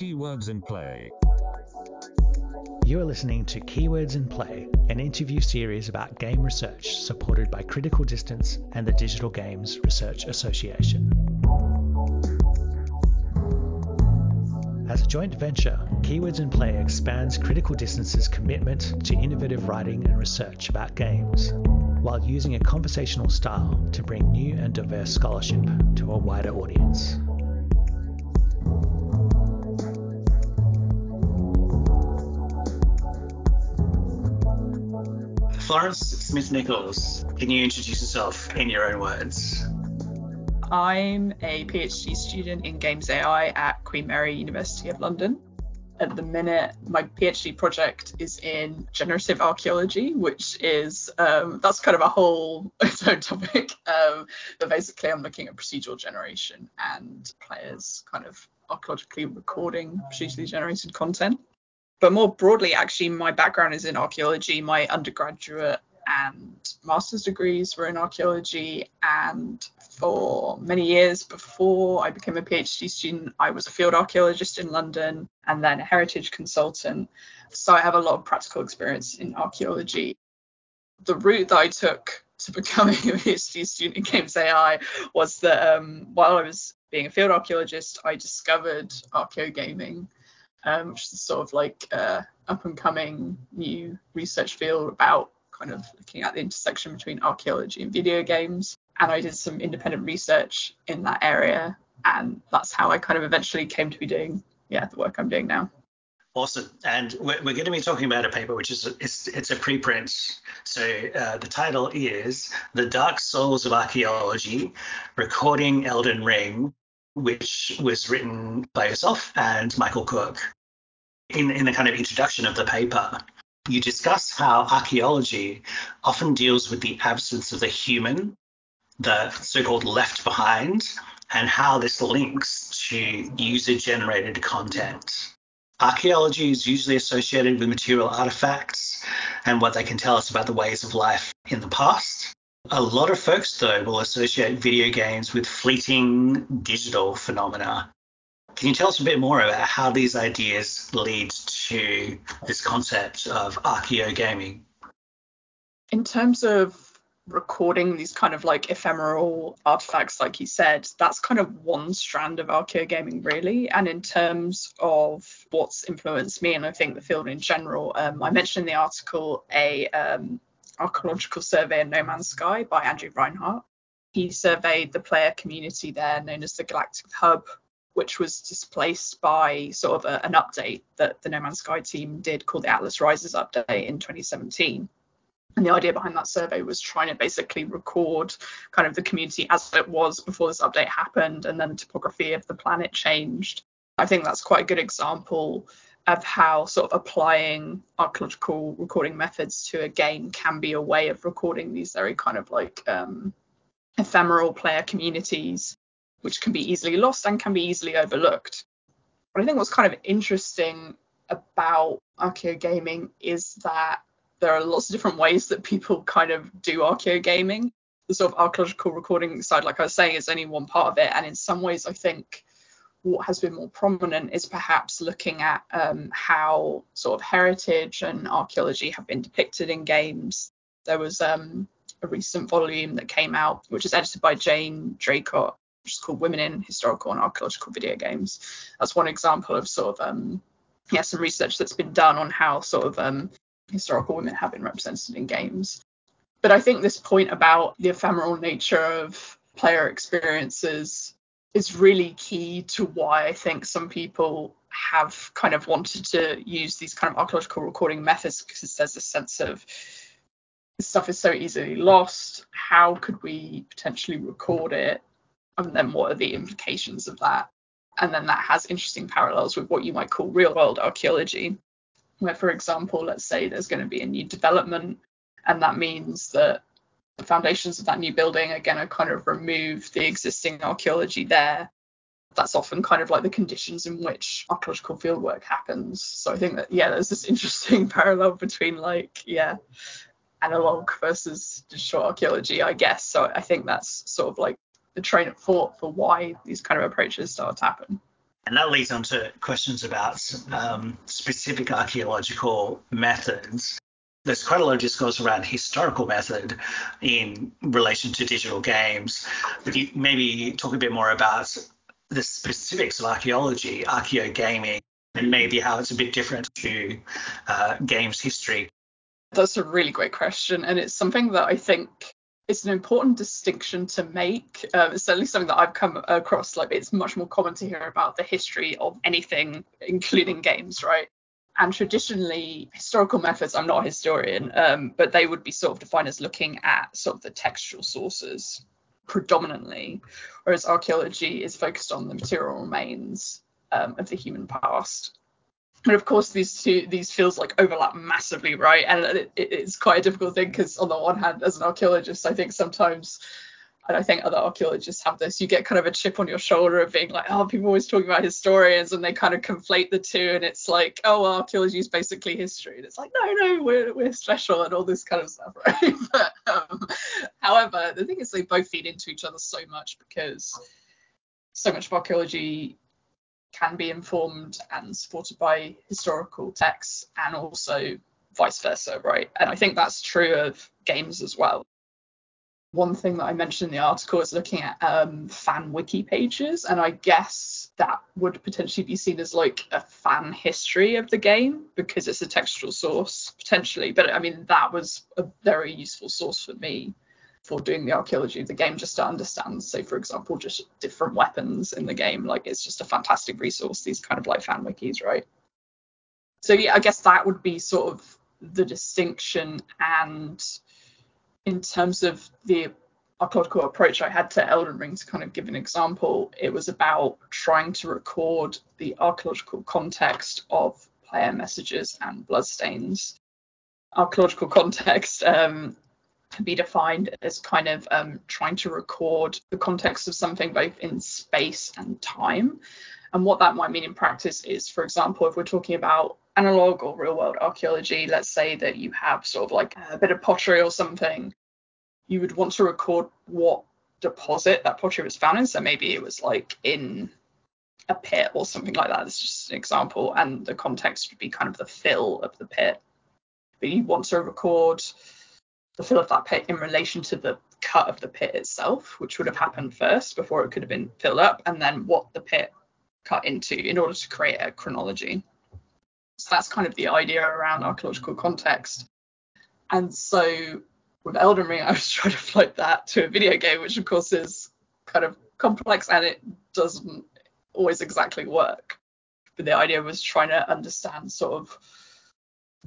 Keywords in Play. You are listening to Keywords in Play, an interview series about game research supported by Critical Distance and the Digital Games Research Association. As a joint venture, Keywords in Play expands Critical Distance's commitment to innovative writing and research about games, while using a conversational style to bring new and diverse scholarship to a wider audience. Florence Smith Nichols, can you introduce yourself in your own words? I'm a PhD student in Games AI at Queen Mary University of London. At the minute, my PhD project is in generative archaeology, which is um, that's kind of a whole own topic. Um, but basically, I'm looking at procedural generation and players kind of archaeologically recording procedurally generated content. But more broadly, actually, my background is in archaeology. My undergraduate and master's degrees were in archaeology. And for many years before I became a PhD student, I was a field archaeologist in London and then a heritage consultant. So I have a lot of practical experience in archaeology. The route that I took to becoming a PhD student in Games AI was that um, while I was being a field archaeologist, I discovered archaeogaming um, which is sort of like uh, up and coming new research field about kind of looking at the intersection between archaeology and video games. And I did some independent research in that area, and that's how I kind of eventually came to be doing yeah the work I'm doing now. Awesome. And we're, we're, going to be talking about a paper which is it's, it's a preprint. So uh, the title is The Dark Souls of Archaeology Recording Elden Ring which was written by yourself and Michael Cook. In, in the kind of introduction of the paper, you discuss how archaeology often deals with the absence of the human, the so called left behind, and how this links to user generated content. Archaeology is usually associated with material artifacts and what they can tell us about the ways of life in the past. A lot of folks, though, will associate video games with fleeting digital phenomena. Can you tell us a bit more about how these ideas lead to this concept of archaeogaming? In terms of recording these kind of like ephemeral artifacts, like you said, that's kind of one strand of archaeogaming, really. And in terms of what's influenced me, and I think the field in general, um, I mentioned in the article a um, archaeological survey in No Man's Sky by Andrew Reinhard. He surveyed the player community there, known as the Galactic Hub, which was displaced by sort of a, an update that the No Man's Sky team did called the Atlas Rises update in 2017. And the idea behind that survey was trying to basically record kind of the community as it was before this update happened, and then the topography of the planet changed. I think that's quite a good example of how sort of applying archaeological recording methods to a game can be a way of recording these very kind of like um, ephemeral player communities, which can be easily lost and can be easily overlooked. But I think what's kind of interesting about archaeogaming is that there are lots of different ways that people kind of do archaeogaming. The sort of archaeological recording side, like I was saying, is only one part of it. And in some ways, I think what has been more prominent is perhaps looking at um, how sort of heritage and archaeology have been depicted in games. There was um, a recent volume that came out, which is edited by Jane Draycott, which is called Women in Historical and Archaeological Video Games. That's one example of sort of um, yeah some research that's been done on how sort of um, historical women have been represented in games. But I think this point about the ephemeral nature of player experiences is really key to why I think some people have kind of wanted to use these kind of archaeological recording methods because there's a sense of this stuff is so easily lost. How could we potentially record it? And then what are the implications of that? And then that has interesting parallels with what you might call real world archaeology, where, for example, let's say there's going to be a new development, and that means that the foundations of that new building are going to kind of remove the existing archaeology there. That's often kind of like the conditions in which archaeological fieldwork happens. So I think that yeah, there's this interesting parallel between like yeah, analog versus digital archaeology, I guess. So I think that's sort of like the train of thought for why these kind of approaches start to happen. And that leads on to questions about um, specific archaeological methods. There's quite a lot of discourse around historical method in relation to digital games. Could you maybe talk a bit more about the specifics of archaeology, archaeogaming, and maybe how it's a bit different to uh, games history? That's a really great question, and it's something that I think it's an important distinction to make. Um, it's certainly something that I've come across. Like, it's much more common to hear about the history of anything, including games, right? And traditionally, historical methods, I'm not a historian, um, but they would be sort of defined as looking at sort of the textual sources predominantly, whereas archaeology is focused on the material remains um, of the human past. And of course, these two these fields like overlap massively, right? And it, it's quite a difficult thing because on the one hand, as an archaeologist, I think sometimes and I think other archaeologists have this, you get kind of a chip on your shoulder of being like, oh, people always talking about historians and they kind of conflate the two and it's like, oh, well, archaeology is basically history. And it's like, no, no, we're, we're special and all this kind of stuff, right? but, um, however, the thing is they both feed into each other so much because so much of archaeology can be informed and supported by historical texts and also vice versa, right? And I think that's true of games as well one thing that I mentioned in the article is looking at um, fan wiki pages, and I guess that would potentially be seen as like a fan history of the game because it's a textual source potentially. But I mean, that was a very useful source for me for doing the archaeology the game just to understand, say, for example, just different weapons in the game. Like, it's just a fantastic resource, these kind of like fan wikis, right? So, yeah, I guess that would be sort of the distinction and in terms of the archaeological approach I had to Elden Ring, to kind of give an example, it was about trying to record the archaeological context of player messages and bloodstains. Archaeological context um, can be defined as kind of um, trying to record the context of something both in space and time. And what that might mean in practice is, for example, if we're talking about analog or real world archaeology, let's say that you have sort of like a bit of pottery or something, you would want to record what deposit that pottery was found in. So maybe it was like in a pit or something like that. That's just an example. And the context would be kind of the fill of the pit. But you want to record the fill of that pit in relation to the cut of the pit itself, which would have happened first before it could have been filled up, and then what the pit cut into in order to create a chronology. So that's kind of the idea around archaeological context. And so with Elden Ring, I was trying to float that to a video game, which of course is kind of complex and it doesn't always exactly work. But the idea was trying to understand sort of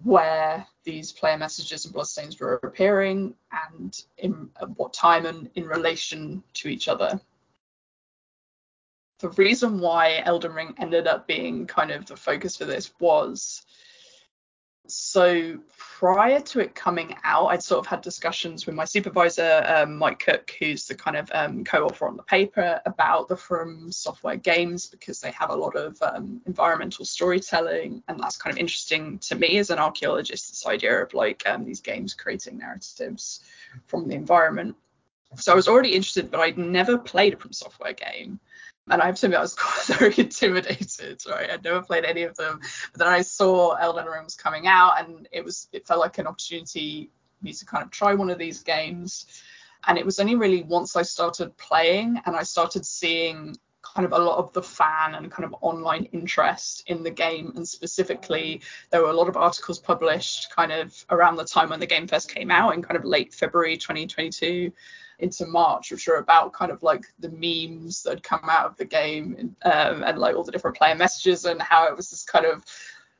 where these player messages and bloodstains were appearing and in at what time and in relation to each other. The reason why Elden Ring ended up being kind of the focus for this was so prior to it coming out, I'd sort of had discussions with my supervisor, um, Mike Cook, who's the kind of um, co-author on the paper about the From Software games because they have a lot of um, environmental storytelling, and that's kind of interesting to me as an archaeologist. This idea of like um, these games creating narratives from the environment. So I was already interested, but I'd never played a From Software game and I have to admit I was quite very intimidated. Right, I'd never played any of them, but then I saw Elden Ring was coming out, and it was it felt like an opportunity for me to kind of try one of these games. And it was only really once I started playing and I started seeing kind of a lot of the fan and kind of online interest in the game. And specifically, there were a lot of articles published kind of around the time when the game first came out in kind of late February 2022 into March, which are about kind of like the memes that had come out of the game um, and like all the different player messages and how it was this kind of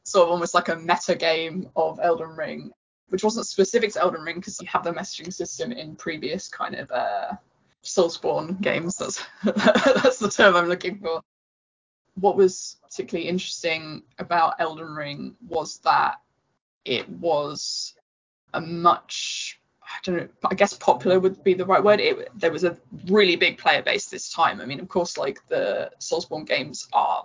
sort of almost like a meta game of Elden Ring, which wasn't specific to Elden Ring because you have the messaging system in previous kind of uh, Soulsborne games. That's that's the term I'm looking for. What was particularly interesting about Elden Ring was that it was a much I don't know, I guess popular would be the right word. It, there was a really big player base this time. I mean, of course, like the Soulsborne games are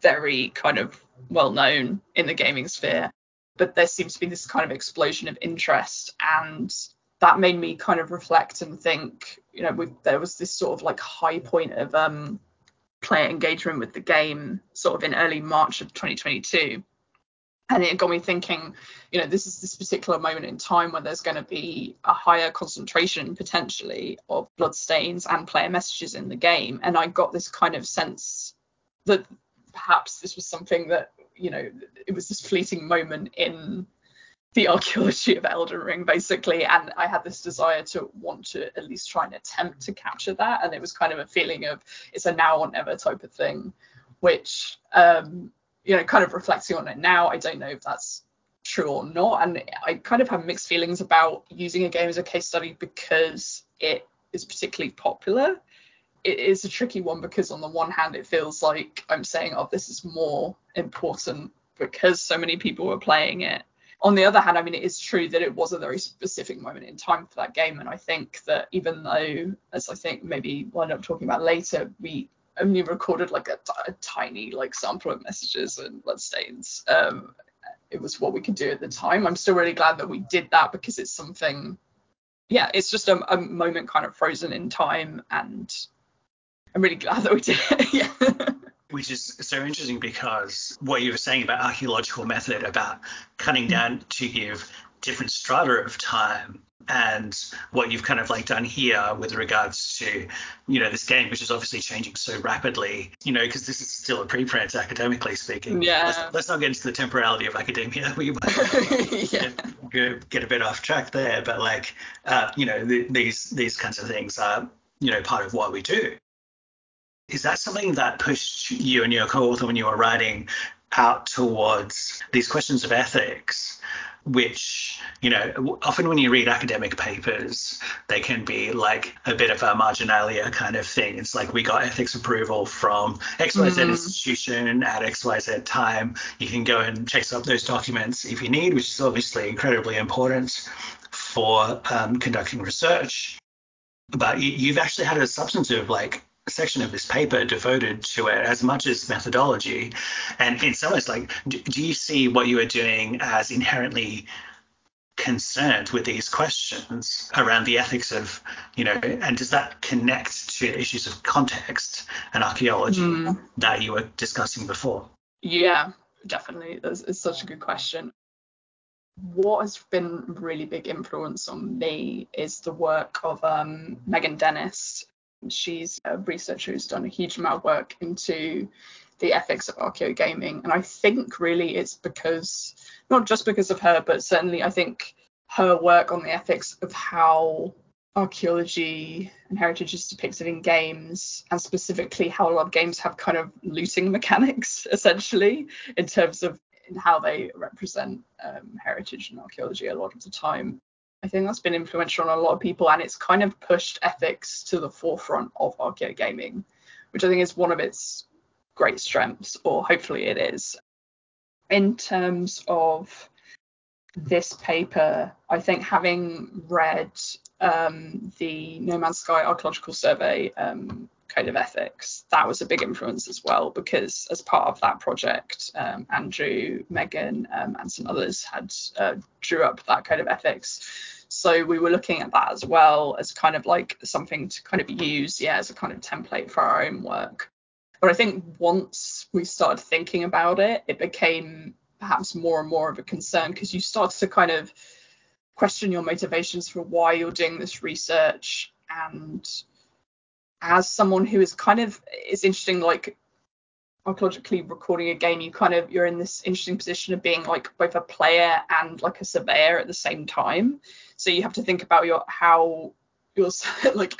very kind of well known in the gaming sphere. but there seems to be this kind of explosion of interest and that made me kind of reflect and think you know we, there was this sort of like high point of um player engagement with the game sort of in early march of 2022 and it got me thinking you know this is this particular moment in time where there's going to be a higher concentration potentially of bloodstains and player messages in the game and i got this kind of sense that perhaps this was something that you know it was this fleeting moment in the archaeology of Elden Ring, basically. And I had this desire to want to at least try and attempt to capture that. And it was kind of a feeling of it's a now or never type of thing, which, um, you know, kind of reflecting on it now, I don't know if that's true or not. And I kind of have mixed feelings about using a game as a case study because it is particularly popular. It is a tricky one because on the one hand, it feels like I'm saying, oh, this is more important because so many people were playing it on the other hand, I mean, it is true that it was a very specific moment in time for that game. And I think that even though, as I think maybe we'll end up talking about later, we only recorded like a, a tiny like sample of messages and bloodstains. Um, it was what we could do at the time. I'm still really glad that we did that because it's something, yeah, it's just a, a moment kind of frozen in time. And I'm really glad that we did it. yeah which is so interesting because what you were saying about archaeological method, about cutting mm. down to give different strata of time and what you've kind of like done here with regards to you know this game which is obviously changing so rapidly you know because this is still a preprint academically speaking. Yeah. let's, let's, not get into the temporality of academia. We might yeah. get, get, a bit off track there but like uh, you know the, these these kinds of things are you know part of what we do. Is that something that pushed you and your co-author when you were writing out towards these questions of ethics, which, you know, often when you read academic papers, they can be like a bit of a marginalia kind of thing. It's like we got ethics approval from XYZ mm. institution at XYZ time. You can go and chase up those documents if you need, which is obviously incredibly important for um, conducting research. But you, have actually had a substantive like section of this paper devoted to it as much as methodology. And in some ways, like, do, do you see what you are doing as inherently concerned with these questions around the ethics of, you know, and does that connect to issues of context and archaeology mm. that you were discussing before? Yeah, definitely. It's, it's such a good question. What has been really big influence on me is the work of um, Meghan Dennis, She's a researcher who's done a huge amount of work into the ethics of archaeo gaming. And I think really it's because, not just because of her, but certainly I think her work on the ethics of how archaeology and heritage is depicted in games, and specifically how a lot of games have kind of looting mechanics, essentially, in terms of how they represent um, heritage and archaeology a lot of the time. I think that's been influential on a lot of people, and it's kind of pushed ethics to the forefront of archaeogaming, which I think is one of its great strengths, or hopefully it is. In terms of this paper, I think having read um, the No Man's Sky Archaeological Survey um, Code of Ethics, that was a big influence as well, because as part of that project, um, Andrew, Meghan, um, and some others had uh, drew up that Code of Ethics. So we were looking at that as well as kind of like something to kind of use, yeah, as a kind of template for our own work. But I think once we started thinking about it, it became perhaps more and more of a concern because you start to kind of question your motivations for why you're doing this research and as someone who is kind of it's interesting like archaeologically recording a game you kind of you're in this interesting position of being like both a player and like a surveyor at the same time. So you have to think about your how like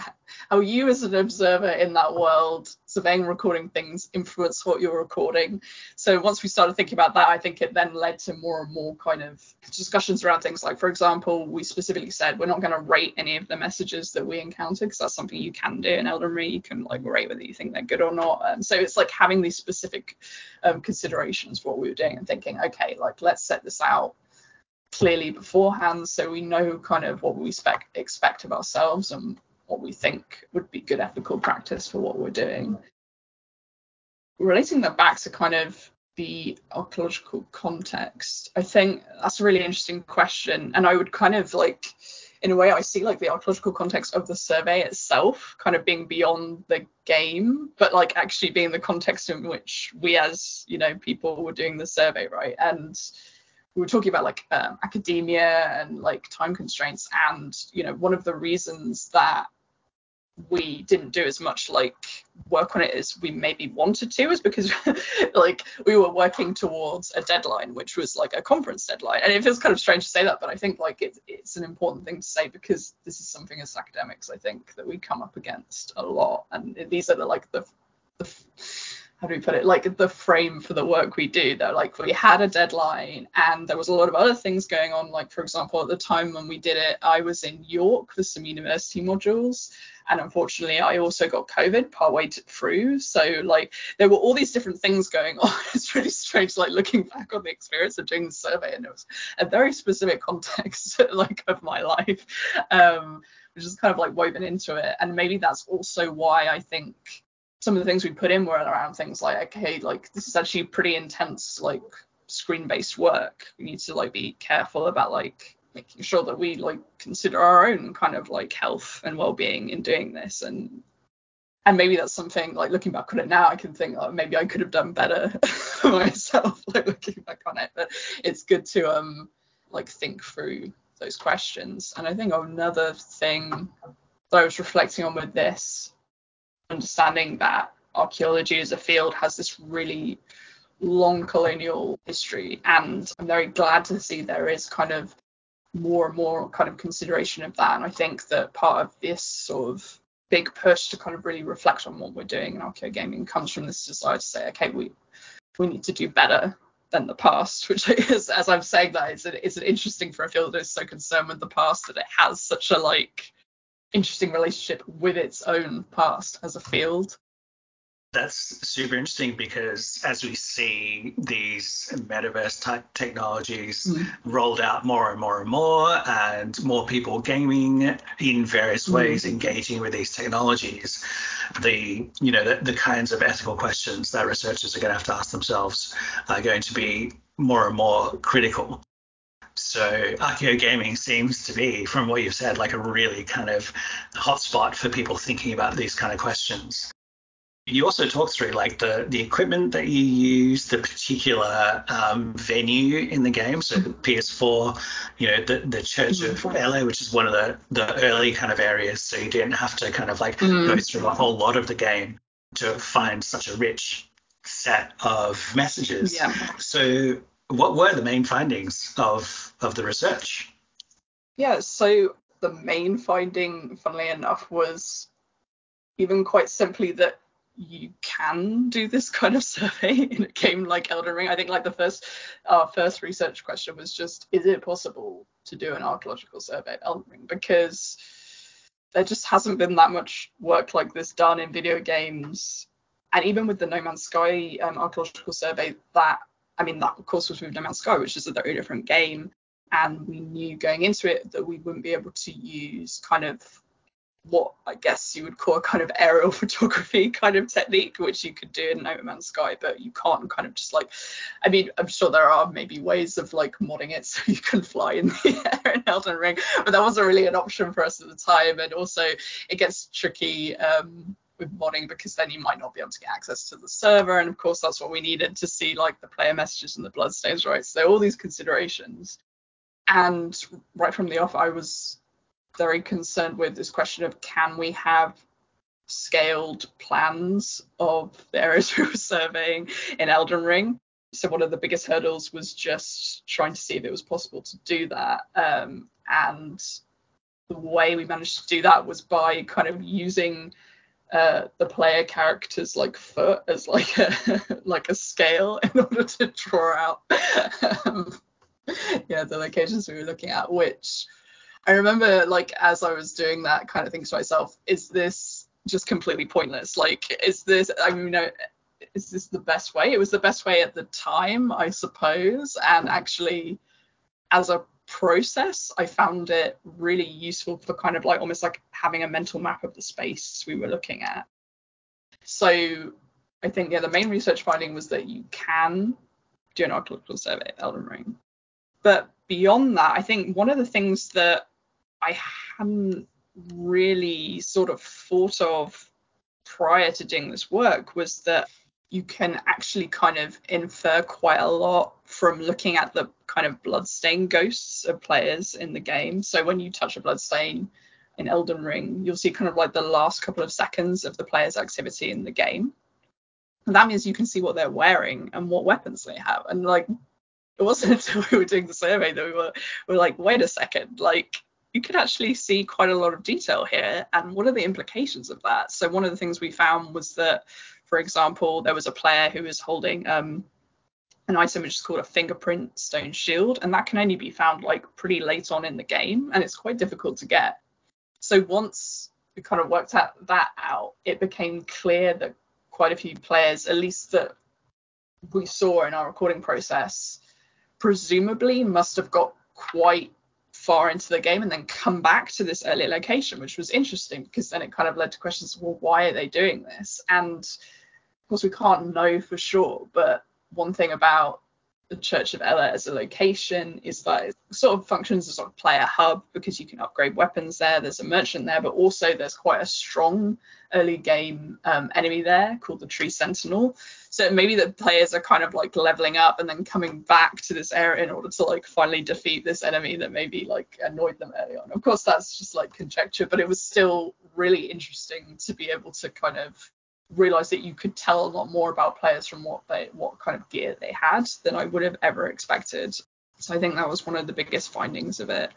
how you as an observer in that world surveying recording things influence what you're recording. So once we started thinking about that i think it then led to more and more kind of discussions around things like for example we specifically said we're not going to rate any of the messages that we encounter because that's something you can do in elden ring. You can like rate whether you think they're good or not. And so it's like having these specific um, considerations for what we were doing and thinking okay like let's set this out clearly beforehand so we know kind of what we expect expect of ourselves and what we think would be good ethical practice for what we're doing. Relating that back to kind of the archaeological context? I think that's a really interesting question. And I would kind of like, in a way, I see like the archaeological context of the survey itself kind of being beyond the game, but like actually being the context in which we as, you know, people were doing the survey, right? And we were talking about like um, academia and like time constraints. And, you know, one of the reasons that we didn't do as much like work on it as we maybe wanted to is because like we were working towards a deadline which was like a conference deadline and it feels kind of strange to say that but i think like it, it's an important thing to say because this is something as academics i think that we come up against a lot and these are the like the, the how do we put it like the frame for the work we do that like we had a deadline and there was a lot of other things going on. Like for example at the time when we did it i was in york for some university modules and unfortunately i also got covid partway through. So like there were all these different things going on. It's really strange like looking back on the experience of doing the survey and it was a very specific context like of my life um which is kind of like woven into it. And maybe that's also why i think some of the things we put in were around things like okay like this is actually pretty intense like screen based work. We need to like be careful about like making sure that we like consider our own kind of like health and well-being in doing this. And and maybe that's something like looking back on it now i can think oh, maybe i could have done better myself like looking back on it. But it's good to um like think through those questions. And i think another thing that i was reflecting on with this understanding that archaeology as a field has this really long colonial history and i'm very glad to see there is kind of more and more kind of consideration of that. And i think that part of this sort of big push to kind of really reflect on what we're doing in archaeo gaming comes from this desire to say okay we we need to do better than the past which is as i'm saying that it's, it's an interesting for a field that is so concerned with the past that it has such a like interesting relationship with its own past as a field. That's super interesting because as we see these metaverse type technologies mm. rolled out more and more and more, and more people gaming in various ways, mm. engaging with these technologies, the you know the, the kinds of ethical questions that researchers are going to have to ask themselves are going to be more and more critical. So Archaeo Gaming seems to be, from what you've said, like a really kind of hotspot for people thinking about these kind of questions. You also talked through like the the equipment that you use, the particular um, venue in the game. So the PS4, you know, the, the Church of mm-hmm. Elleh, which is one of the the early kind of areas. So you didn't have to kind of like mm. go through a whole lot of the game to find such a rich set of messages. Yeah. So what were the main findings of of the research? Yeah, so the main finding, funnily enough, was even quite simply that you can do this kind of survey in a game like Elden Ring. I think like the first our first research question was just is it possible to do an archaeological survey of Elden Ring? Because there just hasn't been that much work like this done in video games. And even with the No Man's Sky um, archaeological survey, that I mean, that of course was with No Man's Sky, which is a very different game. And we knew going into it that we wouldn't be able to use kind of what I guess you would call a kind of aerial photography kind of technique, which you could do in No Man's Sky, but you can't kind of just like, I mean, I'm sure there are maybe ways of like modding it so you can fly in the air in Elden Ring, but that wasn't really an option for us at the time. And also, it gets tricky um, with modding because then you might not be able to get access to the server and of course that's what we needed to see like the player messages and the bloodstains right so all these considerations and right from the off i was very concerned with this question of can we have scaled plans of the areas we were surveying in elden ring. So one of the biggest hurdles was just trying to see if it was possible to do that. Um, and the way we managed to do that was by kind of using uh, the player character's like foot as like a like a scale in order to draw out um, yeah the locations we were looking at which I remember like as I was doing that kind of thing to myself is this just completely pointless like is this I mean no, is this the best way it was the best way at the time I suppose and actually as a process, I found it really useful for kind of like almost like having a mental map of the space we were looking at. So I think yeah, the main research finding was that you can do an archaeological survey of Elden Ring. But beyond that, I think one of the things that I hadn't really sort of thought of prior to doing this work was that you can actually kind of infer quite a lot from looking at the kind of bloodstain ghosts of players in the game. So when you touch a bloodstain in Elden Ring, you'll see kind of like the last couple of seconds of the player's activity in the game. And that means you can see what they're wearing and what weapons they have. And like it wasn't until we were doing the survey that we were, we were like, wait a second, like you can actually see quite a lot of detail here. And what are the implications of that? So one of the things we found was that, for example, there was a player who was holding um, an item which is called a fingerprint stone shield, and that can only be found like pretty late on in the game, and it's quite difficult to get. So once we kind of worked out that out, it became clear that quite a few players, at least that we saw in our recording process, presumably must have got quite far into the game and then come back to this earlier location, which was interesting because then it kind of led to questions well, why are they doing this? And of course, we can't know for sure, but one thing about the Church of Elleh as a location is that it sort of functions as a sort of player hub because you can upgrade weapons there. There's a merchant there, but also there's quite a strong early game um, enemy there called the Tree Sentinel. So maybe the players are kind of like leveling up and then coming back to this area in order to like finally defeat this enemy that maybe like annoyed them early on. Of course, that's just like conjecture, but it was still really interesting to be able to kind of realized that you could tell a lot more about players from what they what kind of gear they had than I would have ever expected. So I think that was one of the biggest findings of it.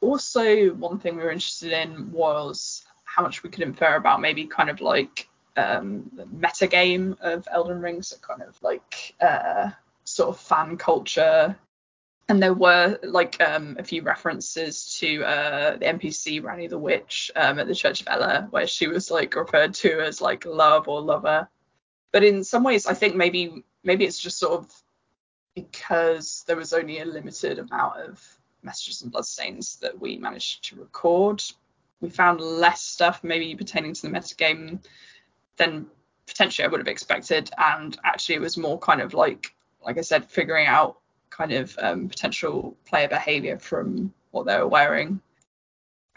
Also, one thing we were interested in was how much we could infer about maybe kind of like um, the meta game of Elden Ring, so kind of like uh, sort of fan culture and there were like um, a few references to uh, the NPC Ranni the Witch um, at the Church of Elleh, where she was like referred to as like love or lover. But in some ways, I think maybe maybe it's just sort of because there was only a limited amount of messages and bloodstains that we managed to record. We found less stuff maybe pertaining to the metagame than potentially I would have expected, and actually it was more kind of like like I said, figuring out kind of um, potential player behavior from what they were wearing.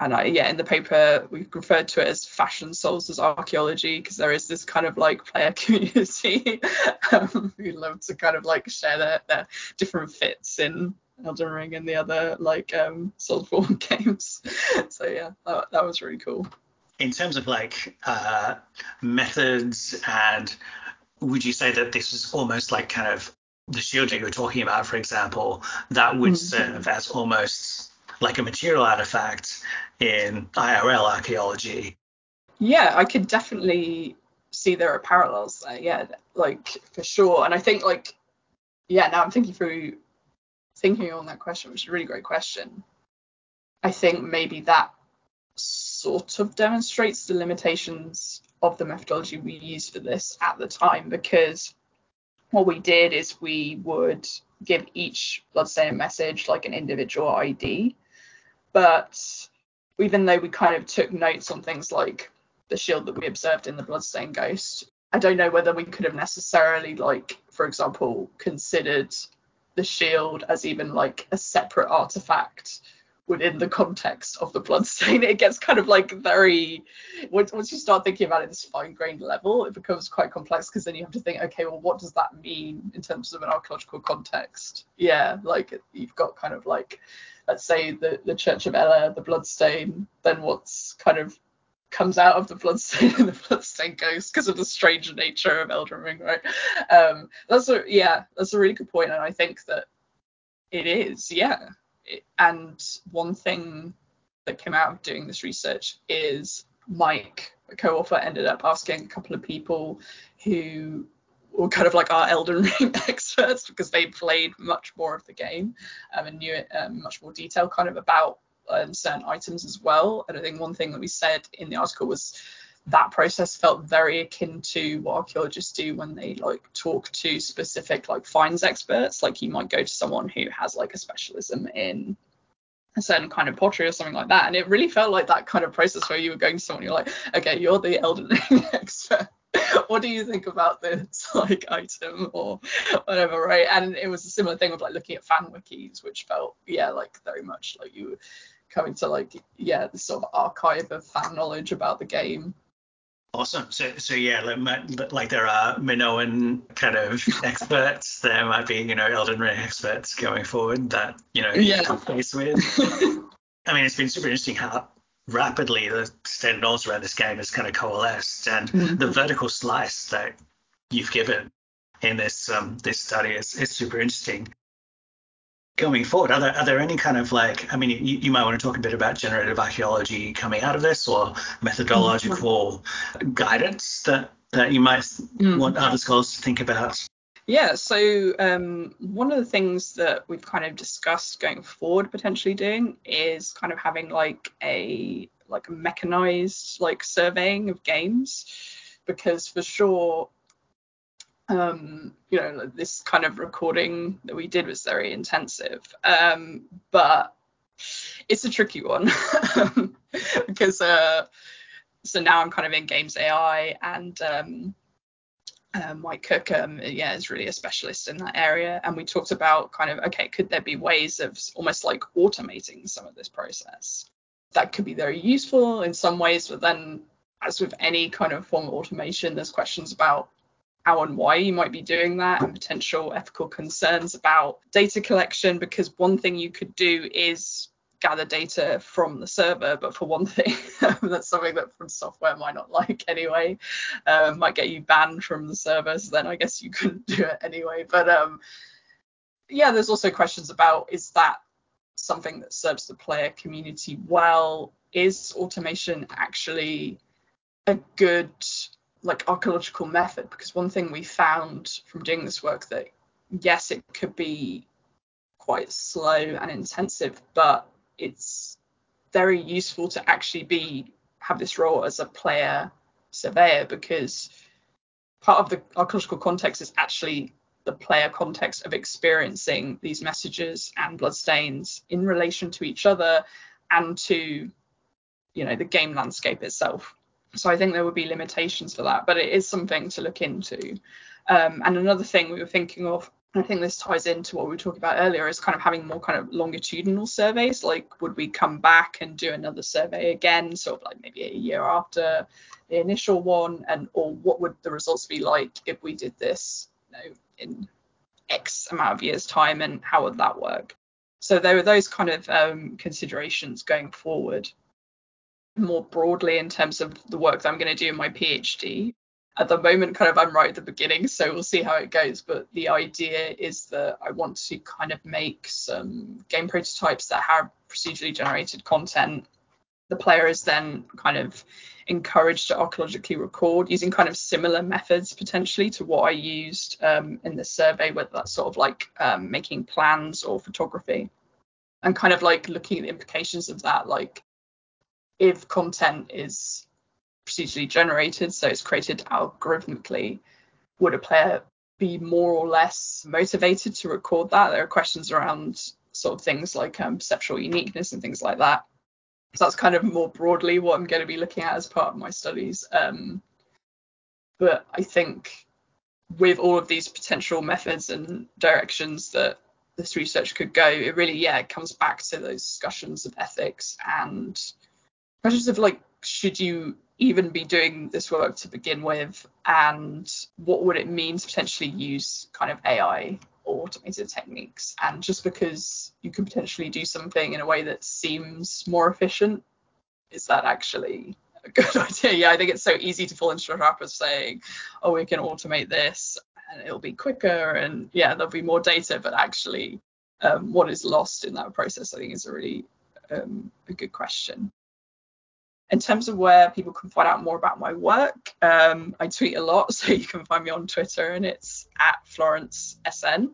And I, yeah, in the paper we referred to it as fashion souls as archaeology because there is this kind of like player community um, who love to kind of like share their, their different fits in Elden Ring and the other like um, Soulsborne games. so yeah, that, that was really cool. In terms of like uh, methods and would you say that this is almost like kind of the shield that you're talking about, for example, that would mm-hmm. serve as almost like a material artifact in IRL archaeology. Yeah, I could definitely see there are parallels there. Yeah, like for sure. And I think like, yeah, now I'm thinking through thinking on that question, which is a really great question. I think maybe that sort of demonstrates the limitations of the methodology we used for this at the time because what we did is we would give each bloodstain message like an individual ID. But even though we kind of took notes on things like the shield that we observed in the bloodstain ghost, I don't know whether we could have necessarily like, for example, considered the shield as even like a separate artifact within the context of the bloodstain. It gets kind of like very once, once you start thinking about it this fine-grained level, it becomes quite complex because then you have to think, okay, well, what does that mean in terms of an archaeological context? Yeah, like you've got kind of like let's say the, the Church of Elleh, the bloodstain, then what's kind of comes out of the bloodstain and the bloodstain ghost because of the strange nature of Elden Ring, right? Um, that's a yeah, that's a really good point, and I think that it is, yeah and one thing that came out of doing this research is Mike, a co-author, ended up asking a couple of people who were kind of like our Elden Ring experts because they played much more of the game um, and knew it um, much more detail kind of about um, certain items as well. And I think one thing that we said in the article was that process felt very akin to what archaeologists do when they like talk to specific like finds experts. Like you might go to someone who has like a specialism in a certain kind of pottery or something like that. And it really felt like that kind of process where you were going to someone, you're like, okay, you're the Elden Ring expert. what do you think about this like item or whatever, right? And it was a similar thing with like looking at fan wikis, which felt yeah like very much like you coming to like yeah this sort of archive of fan knowledge about the game. Awesome. So, so yeah, like, like there are Minoan kind of experts. There might be, you know, Elden Ring experts going forward that, you know, yeah. you face with. I mean, it's been super interesting how rapidly the standard knowledge around this game has kind of coalesced, and mm-hmm. the vertical slice that you've given in this um, this study is, is super interesting. Going forward, are there, are there any kind of like, I mean, you, you might want to talk a bit about generative archaeology coming out of this or methodological mm-hmm. guidance that, that you might mm-hmm. want other scholars to think about? Yeah, so um, one of the things that we've kind of discussed going forward potentially doing is kind of having like a like a mechanized like surveying of games because for sure um, you know this kind of recording that we did was very intensive um, but it's a tricky one because uh, so now I'm kind of in games AI and um, um, Mike Cook, yeah, is really a specialist in that area. And we talked about kind of, okay, could there be ways of almost like automating some of this process? That could be very useful in some ways, but then, as with any kind of form of automation, there's questions about how and why you might be doing that and potential ethical concerns about data collection. Because one thing you could do is gather data from the server, but for one thing, that's something that from software might not like anyway. Um, might get you banned from the server, so then I guess you couldn't do it anyway. But um, yeah, there's also questions about is that something that serves the player community well? Is automation actually a good like archaeological method? Because one thing we found from doing this work that yes, it could be quite slow and intensive, but it's very useful to actually be have this role as a player surveyor because part of the archaeological context is actually the player context of experiencing these messages and bloodstains in relation to each other and to you know the game landscape itself so i think there would be limitations for that but it is something to look into um, and another thing we were thinking of I think this ties into what we were talking about earlier is kind of having more kind of longitudinal surveys. Like, would we come back and do another survey again, sort of like maybe a year after the initial one, and or what would the results be like if we did this, you know, in X amount of years time, and how would that work? So there are those kind of um, considerations going forward. More broadly, in terms of the work that I'm going to do in my PhD, at the moment kind of I'm right at the beginning, so we'll see how it goes. But the idea is that I want to kind of make some game prototypes that have procedurally generated content. The player is then kind of encouraged to archaeologically record using kind of similar methods potentially to what I used um, in the survey, whether that's sort of like um, making plans or photography, and kind of like looking at the implications of that, like if content is procedurally generated, so it's created algorithmically, would a player be more or less motivated to record that? There are questions around sort of things like um, perceptual uniqueness and things like that. So that's kind of more broadly what I'm going to be looking at as part of my studies. Um, but I think with all of these potential methods and directions that this research could go, it really, yeah, it comes back to those discussions of ethics and questions of like, should you even be doing this work to begin with? And what would it mean to potentially use kind of AI or automated techniques? And just because you can potentially do something in a way that seems more efficient is that actually a good idea? Yeah I think it's so easy to fall into the trap of saying oh we can automate this and it'll be quicker and yeah there'll be more data. But actually um, what is lost in that process I think is a really um, a good question in terms of where people can find out more about my work, um, I tweet a lot, so you can find me on Twitter, and it's at Florence SN.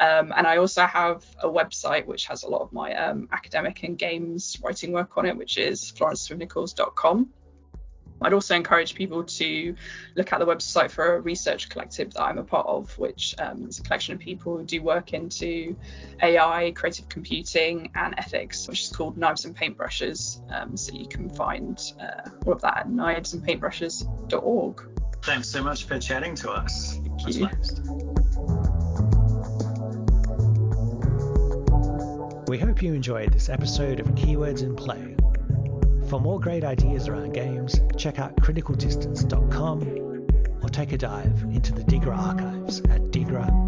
Um, and I also have a website which has a lot of my um, academic and games writing work on it, which is florencesmithnichols.com. I'd also encourage people to look at the website for a research collective that I'm a part of, which um, is a collection of people who do work into AI, creative computing, and ethics, which is called Knives and Paintbrushes. Um, so you can find uh, all of that at knivesandpaintbrushes.org. Thanks so much for chatting to us. Thank you. We hope you enjoyed this episode of Keywords in Play. For more great ideas around games, check out criticaldistance.com or take a dive into the Digra archives at digra.com.